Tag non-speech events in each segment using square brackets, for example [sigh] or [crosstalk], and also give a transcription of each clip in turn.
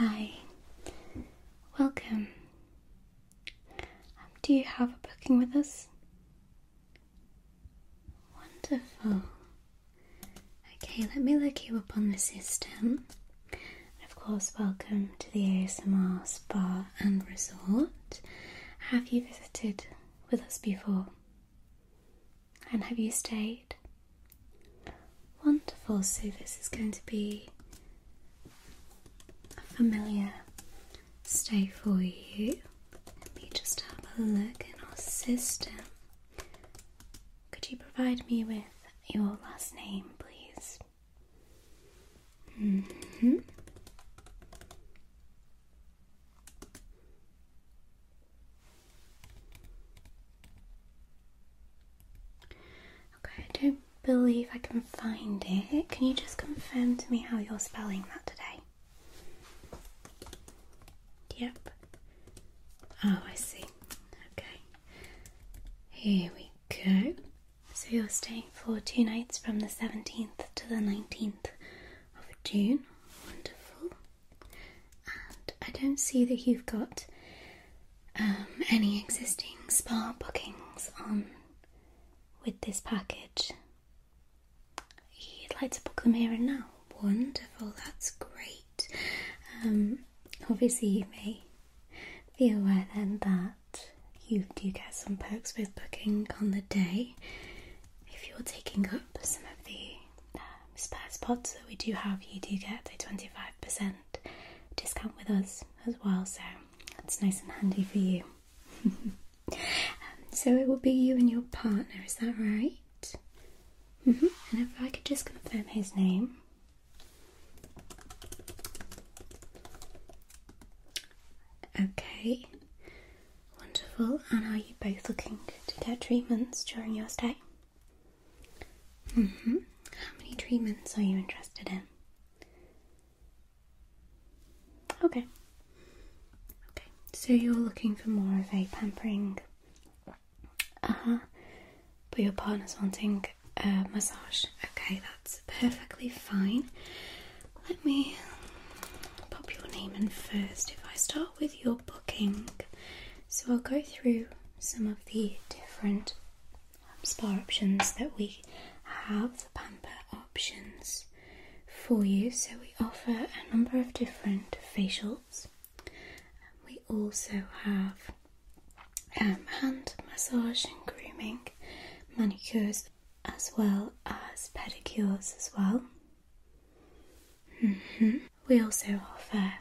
Hi, welcome. Um, do you have a booking with us? Wonderful. Okay, let me look you up on the system. And of course, welcome to the ASMR Spa and Resort. Have you visited with us before? And have you stayed? Wonderful. So, this is going to be familiar stay for you. Let me just have a look in our system. Could you provide me with your last name, please? hmm Okay, I don't believe I can find it. Can you just confirm to me how you're spelling that today? Yep. Oh, I see. Okay. Here we go. So you're staying for two nights from the 17th to the 19th of June. Wonderful. And I don't see that you've got um, any existing spa bookings on with this package. You'd like to book them here and now? Wonderful, that's great. Um, obviously, you may be aware then that you do get some perks with booking on the day. If you're taking up some of the um, spare spots that we do have, you do get a 25% discount with us as well, so that's nice and handy for you. Um, [laughs] so it will be you and your partner, is that right? hmm And if I could just confirm his name. Wonderful. And are you both looking to get treatments during your stay? hmm How many treatments are you interested in? Okay. Okay, so you're looking for more of a pampering. Uh huh. But your partner's wanting a massage. Okay, that's perfectly fine. Let me pop your name in first. If I start with your booking, so I'll go through some of the different um, spa options that we have, the pamper options for you. So we offer a number of different facials. We also have um, hand massage and grooming, manicures, as well as pedicures as well. Mhm. We also offer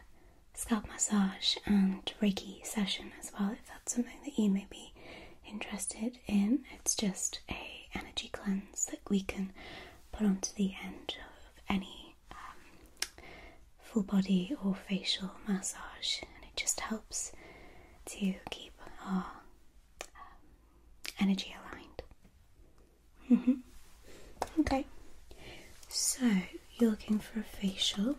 scalp massage and Reiki session as well, if that's something that you may be interested in. It's just a energy cleanse that we can put onto the end of any um, full body or facial massage, and it just helps to keep our um, energy aligned. hmm Okay, so you're looking for a facial.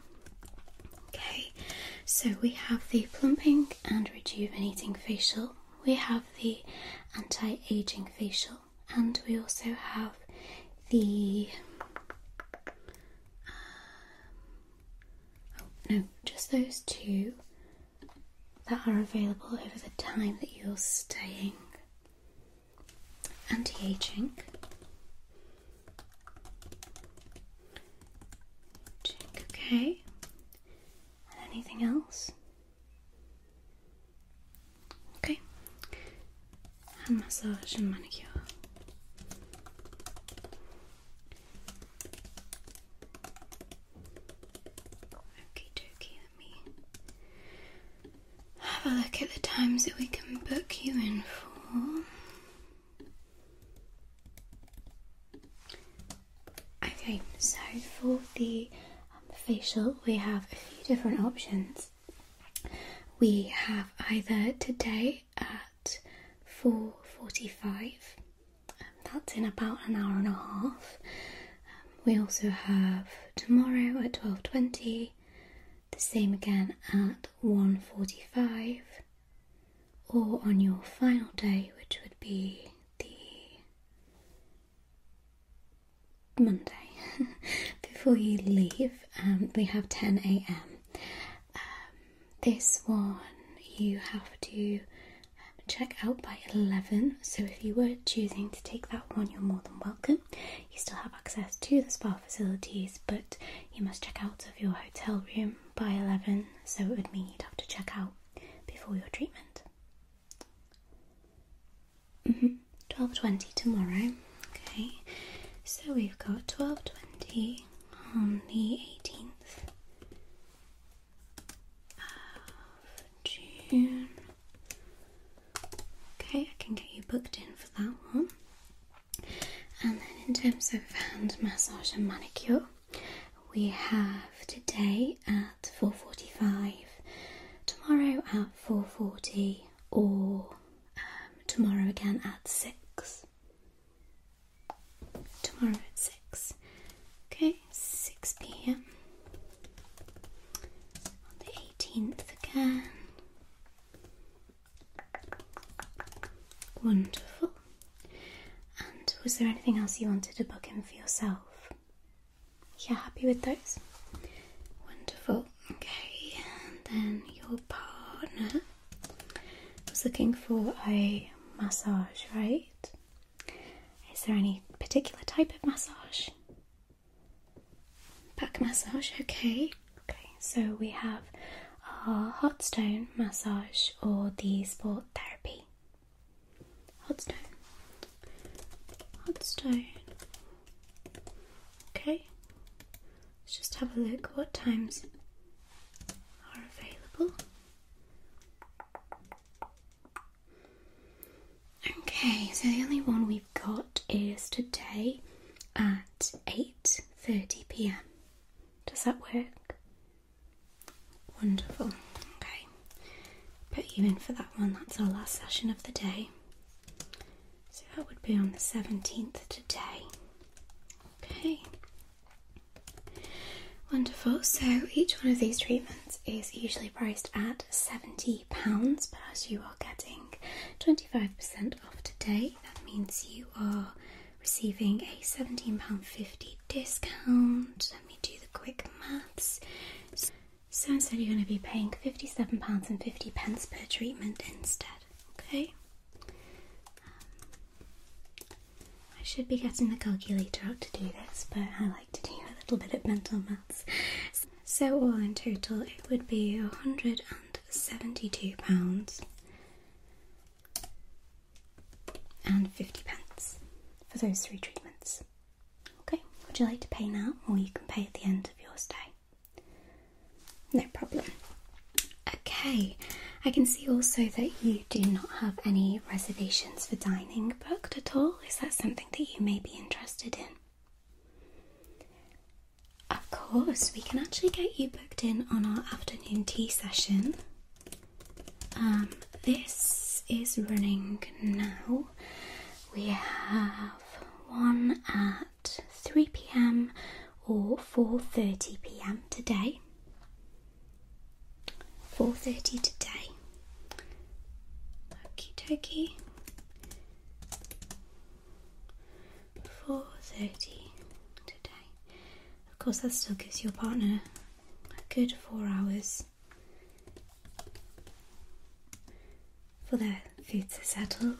So we have the plumping and rejuvenating facial, we have the anti aging facial, and we also have the. um, oh, no, just those two that are available over the time that you're staying. Anti aging. Okay. Anything else? Okay. Hand massage and manicure. Let me have a look at the times that we can book you in for. Okay, so for the um, facial, we have a few different options. We have either today at 4:45. Um, that's in about an hour and a half. Um, we also have tomorrow at 12:20. The same again at 1:45 or on your final day, which would be the Monday. [laughs] Before you leave, um, we have 10 a.m. This one you have to check out by 11. So if you were choosing to take that one, you're more than welcome. You still have access to the spa facilities, but you must check out of your hotel room by 11. So it would mean you'd have to check out before your treatment. Mm-hmm. 12.20 tomorrow. Okay, so we've got 12.20 on the 18th Okay, I can get you booked in for that one. And then in terms of hand massage and manicure, we have today at 4.45, tomorrow at 4.40 or um, tomorrow again at 6. Tomorrow at 6. Okay, 6 pm. On the 18th again. Wonderful. And was there anything else you wanted to book in for yourself? You happy with those? Wonderful. Okay, and then your partner was looking for a massage, right? Is there any particular type of massage? Back massage, okay. Okay, so we have our hot stone massage or the sport therapy. Hot stone. Hot stone. Okay. Let's just have a look what times are available. Okay, so the only one we've got is today at 8:30 p.m. Does that work? Wonderful. Okay. Put you in for that one. That's our last session of the day. That would be on the 17th today. Okay. Wonderful. So each one of these treatments is usually priced at £70, but as you are getting 25% off today, that means you are receiving a £17.50 discount. Let me do the quick maths. So instead, you're going to be paying £57.50 pence per treatment instead. Okay? Should be getting the calculator out to do this, but I like to do a little bit of mental maths. So, all in total, it would be £172 and 50 pence for those three treatments. Okay, would you like to pay now, or you can pay at the end of your stay? No problem. Okay, I can see also that you do not have any reservations for dining booked at all. Is that something that you may be interested in? Of course, we can actually get you booked in on our afternoon tea session. Um, this is running now. We have one at 3 pm or 4:30 pm today. 4.30 today. Okie dokie. 4.30 today. Of course, that still gives your partner a good four hours for their food to settle.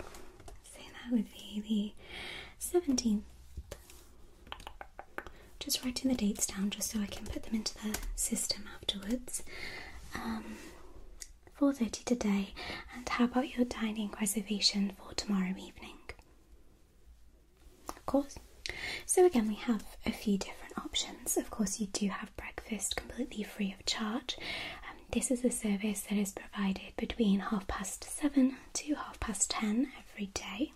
So that would be the 17th. Just writing the dates down just so I can put them into the system afterwards. Um, 4.30 today. And how about your dining reservation for tomorrow evening? Of course. So again, we have a few different options. Of course, you do have breakfast completely free of charge. Um, this is a service that is provided between half past seven to half past ten every day.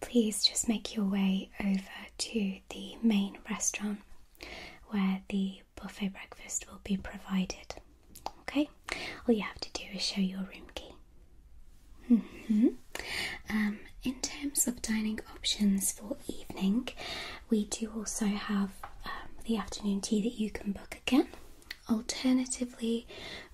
Please just make your way over to the main restaurant where the buffet breakfast will be provided. Okay? All you have to do is show your room key. Mm-hmm. Um, in terms of dining options for evening, we do also have um, the afternoon tea that you can book again. Alternatively,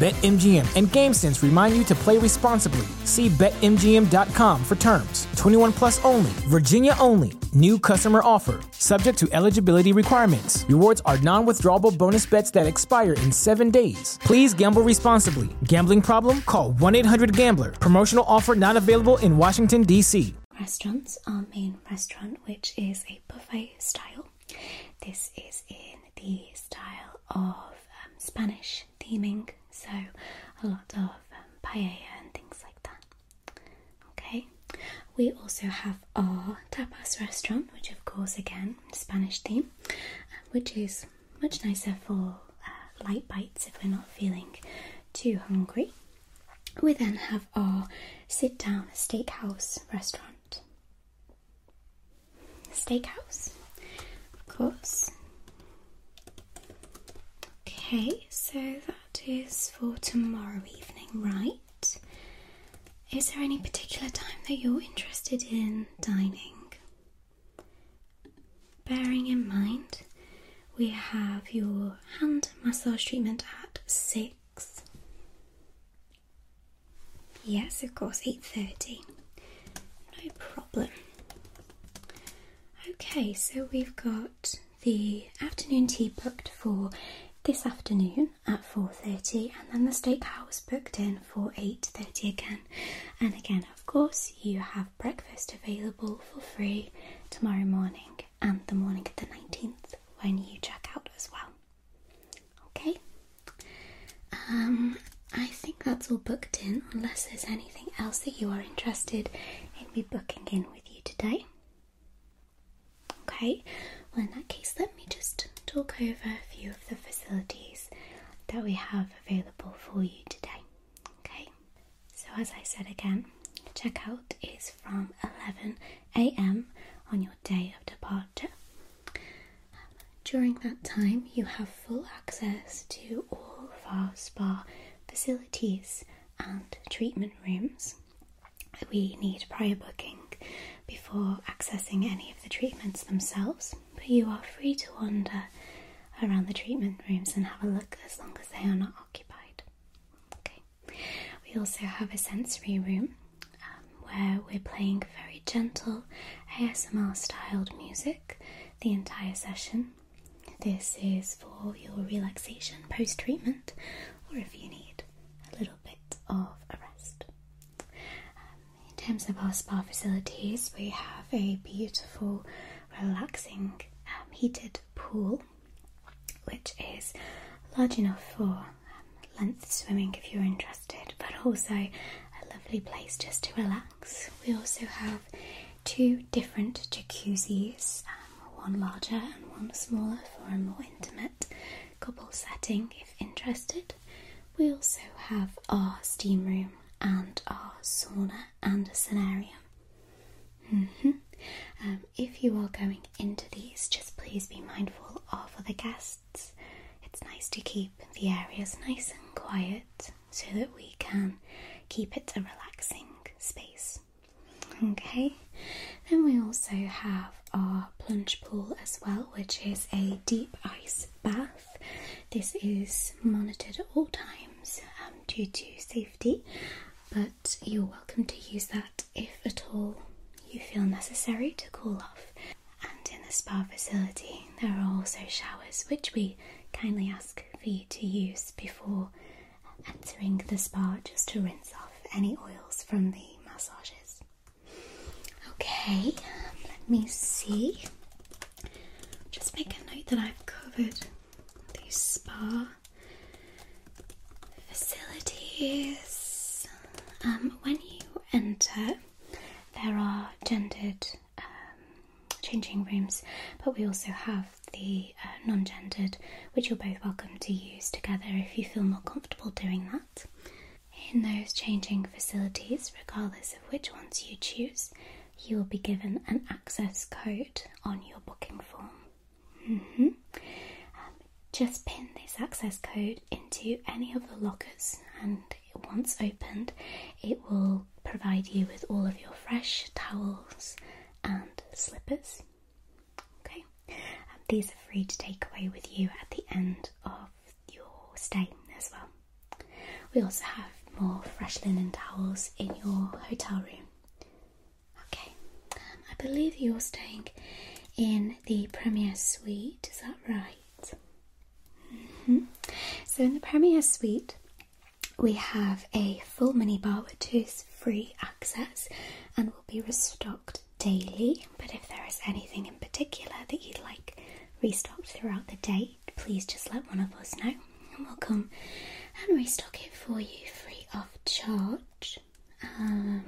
BetMGM and GameSense remind you to play responsibly. See BetMGM.com for terms. 21 plus only, Virginia only. New customer offer. Subject to eligibility requirements. Rewards are non withdrawable bonus bets that expire in seven days. Please gamble responsibly. Gambling problem? Call 1 800 Gambler. Promotional offer not available in Washington, D.C. Restaurants, our main restaurant, which is a buffet style. This is in the style of um, Spanish theming, so a lot of um, paella and things like that. Okay, we also have our tapas restaurant, which, of course, again, Spanish theme, um, which is much nicer for uh, light bites if we're not feeling too hungry. We then have our sit down steakhouse restaurant. Steakhouse, of course. Okay, so that is for tomorrow evening, right? Is there any particular time that you're interested in dining? Bearing in mind, we have your hand massage treatment at 6 Yes, of course, 8:30. No problem. Okay, so we've got the afternoon tea booked for this afternoon at 4:30 and then the steakhouse booked in for 8:30 again. And again, of course, you have breakfast available for free tomorrow morning and the morning of the 19th when you check out as well. Okay? Um I think that's all booked in, unless there's anything else that you are interested in me booking in with you today. Okay, well, in that case, let me just talk over a few of the facilities that we have available for you today. Okay, so as I said again, checkout is from 11 am on your day of departure. During that time, you have full access to all of our spa facilities and treatment rooms. We need prior booking before accessing any of the treatments themselves, but you are free to wander around the treatment rooms and have a look as long as they are not occupied. Okay. We also have a sensory room um, where we're playing very gentle ASMR styled music the entire session. This is for your relaxation post treatment, or if you need a little bit of rest. Um, in terms of our spa facilities, we have a beautiful, relaxing, um, heated pool, which is large enough for um, length swimming if you're interested, but also a lovely place just to relax. We also have two different jacuzzis, um, one larger and one smaller for a more intimate couple setting if interested. We also have our steam room and our sauna and a sanarium. Mm-hmm. Um, if you are going into these, just please be mindful of other guests. It's nice to keep the areas nice and quiet so that we can keep it a relaxing space. Okay, then we also have our plunge pool as well, which is a deep ice bath. This is monitored at all times um, due to safety, but you're welcome to use that if at all you feel necessary to cool off. And in the spa facility, there are also showers which we kindly ask for you to use before entering the spa just to rinse off any oils from the massages. Okay, let me see. Just make a note that I've covered the spa facilities. Um, when you enter, there are gendered um, changing rooms, but we also have the uh, non gendered, which you're both welcome to use together if you feel more comfortable doing that. In those changing facilities, regardless of which ones you choose, you will be given an access code on your booking form. Mm-hmm. Just pin this access code into any of the lockers, and once opened, it will provide you with all of your fresh towels and slippers. Okay, um, these are free to take away with you at the end of your stay as well. We also have more fresh linen towels in your hotel room. Okay, um, I believe you're staying in the Premier Suite, is that right? So, in the Premier Suite, we have a full mini bar which is free access and will be restocked daily. But if there is anything in particular that you'd like restocked throughout the day, please just let one of us know and we'll come and restock it for you free of charge. Um,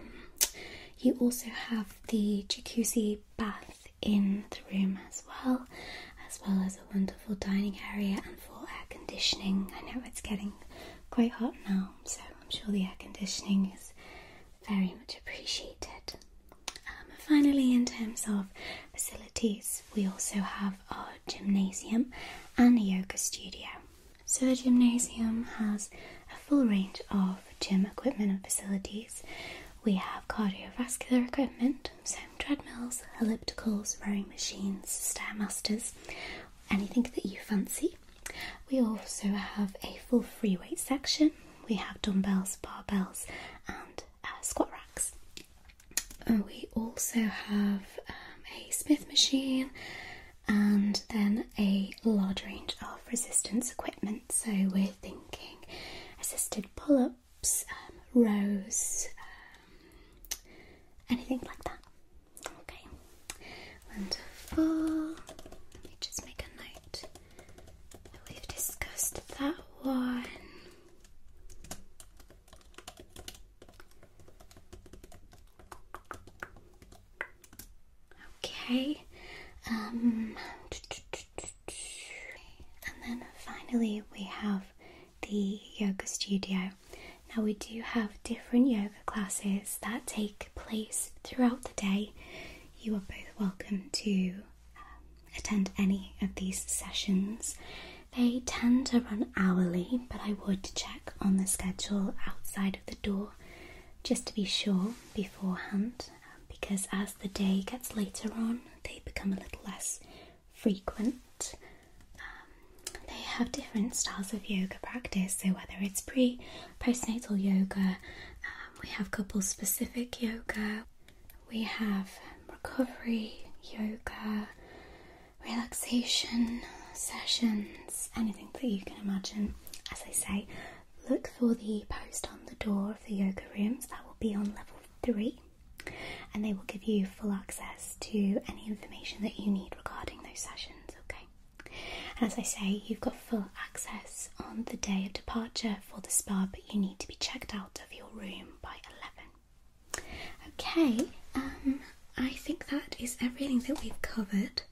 you also have the jacuzzi bath in the room as well, as well as a wonderful dining area and conditioning. I know it's getting quite hot now, so I'm sure the air conditioning is very much appreciated. Um, finally, in terms of facilities, we also have our gymnasium and a yoga studio. So, the gymnasium has a full range of gym equipment and facilities. We have cardiovascular equipment, so treadmills, ellipticals, rowing machines, stairmasters, anything that you fancy. We also have a full free weight section. We have dumbbells, barbells, and uh, squat racks. And we also have um, a Smith machine and then a large range of resistance equipment. So we're thinking assisted pull ups, um, rows, um, anything like that. Okay, wonderful. Let me just make a note. We've discussed that one. Okay. Um, and then finally, we have the yoga studio. Now, we do have different yoga classes that take place throughout the day. You are both welcome to um, attend any of these sessions. They tend to run hourly, but I would check on the schedule outside of the door just to be sure beforehand because as the day gets later on, they become a little less frequent. Um, they have different styles of yoga practice, so whether it's pre, postnatal yoga, um, we have couple specific yoga, we have recovery yoga, relaxation sessions, anything that you can imagine. As I say, look for the post on the door of the yoga rooms, that will be on level three and they will give you full access to any information that you need regarding those sessions. Okay, and as I say, you've got full access on the day of departure for the spa, but you need to be checked out of your room by 11. Okay, um, I think that is everything that we've covered.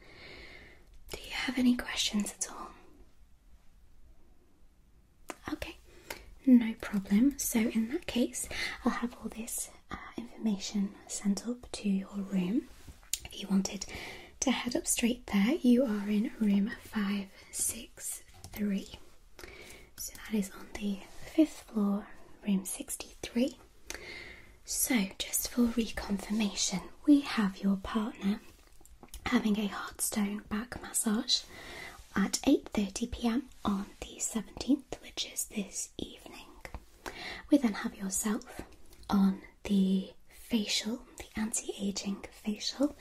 Do you have any questions at all? Okay, no problem. So, in that case, I'll have all this uh, information sent up to your room. If you wanted to head up straight there, you are in room 563. So, that is on the fifth floor, room 63. So, just for reconfirmation, we have your partner having a hot stone back massage at 8:30 p.m. on the 17th, which is this evening. We then have yourself on the facial, the anti aging facial.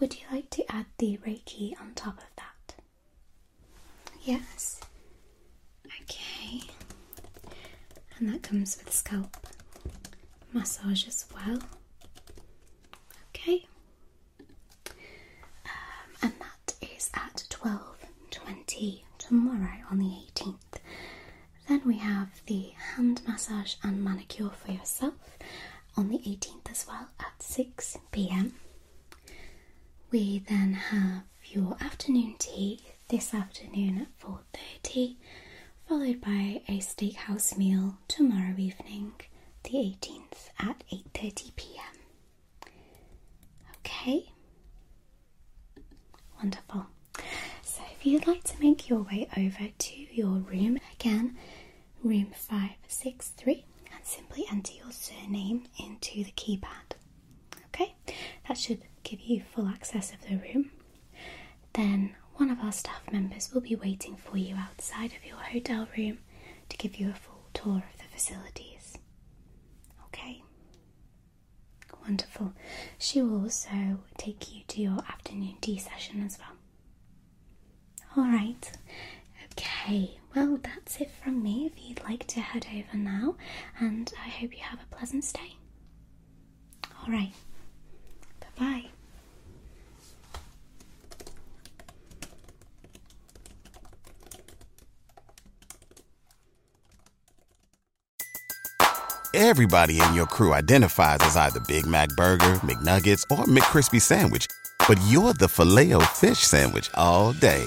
Would you like to add the Reiki on top of that? Yes. Okay. And that comes with scalp massage as well. Okay. Um, and that is at 12.20 tomorrow on the 18th. Then we have the hand massage and manicure for yourself on the 18th as well at 6 pm. We then have your afternoon tea this afternoon at 4:30 followed by a steakhouse meal tomorrow evening the 18th at 8:30 p.m. Okay? Wonderful. If you'd like to make your way over to your room again, room 563 and simply enter your surname into the keypad. Okay? That should give you full access of the room. Then one of our staff members will be waiting for you outside of your hotel room to give you a full tour of the facilities. Okay? Wonderful. She will also take you to your afternoon tea session as well. Alright. Okay, well, that's it from me. If you'd like to head over now, and I hope you have a pleasant stay. Alright. Bye bye. Everybody in your crew identifies as either Big Mac Burger, McNuggets, or McCrispy Sandwich. But you're the Filet-O-Fish Sandwich all day.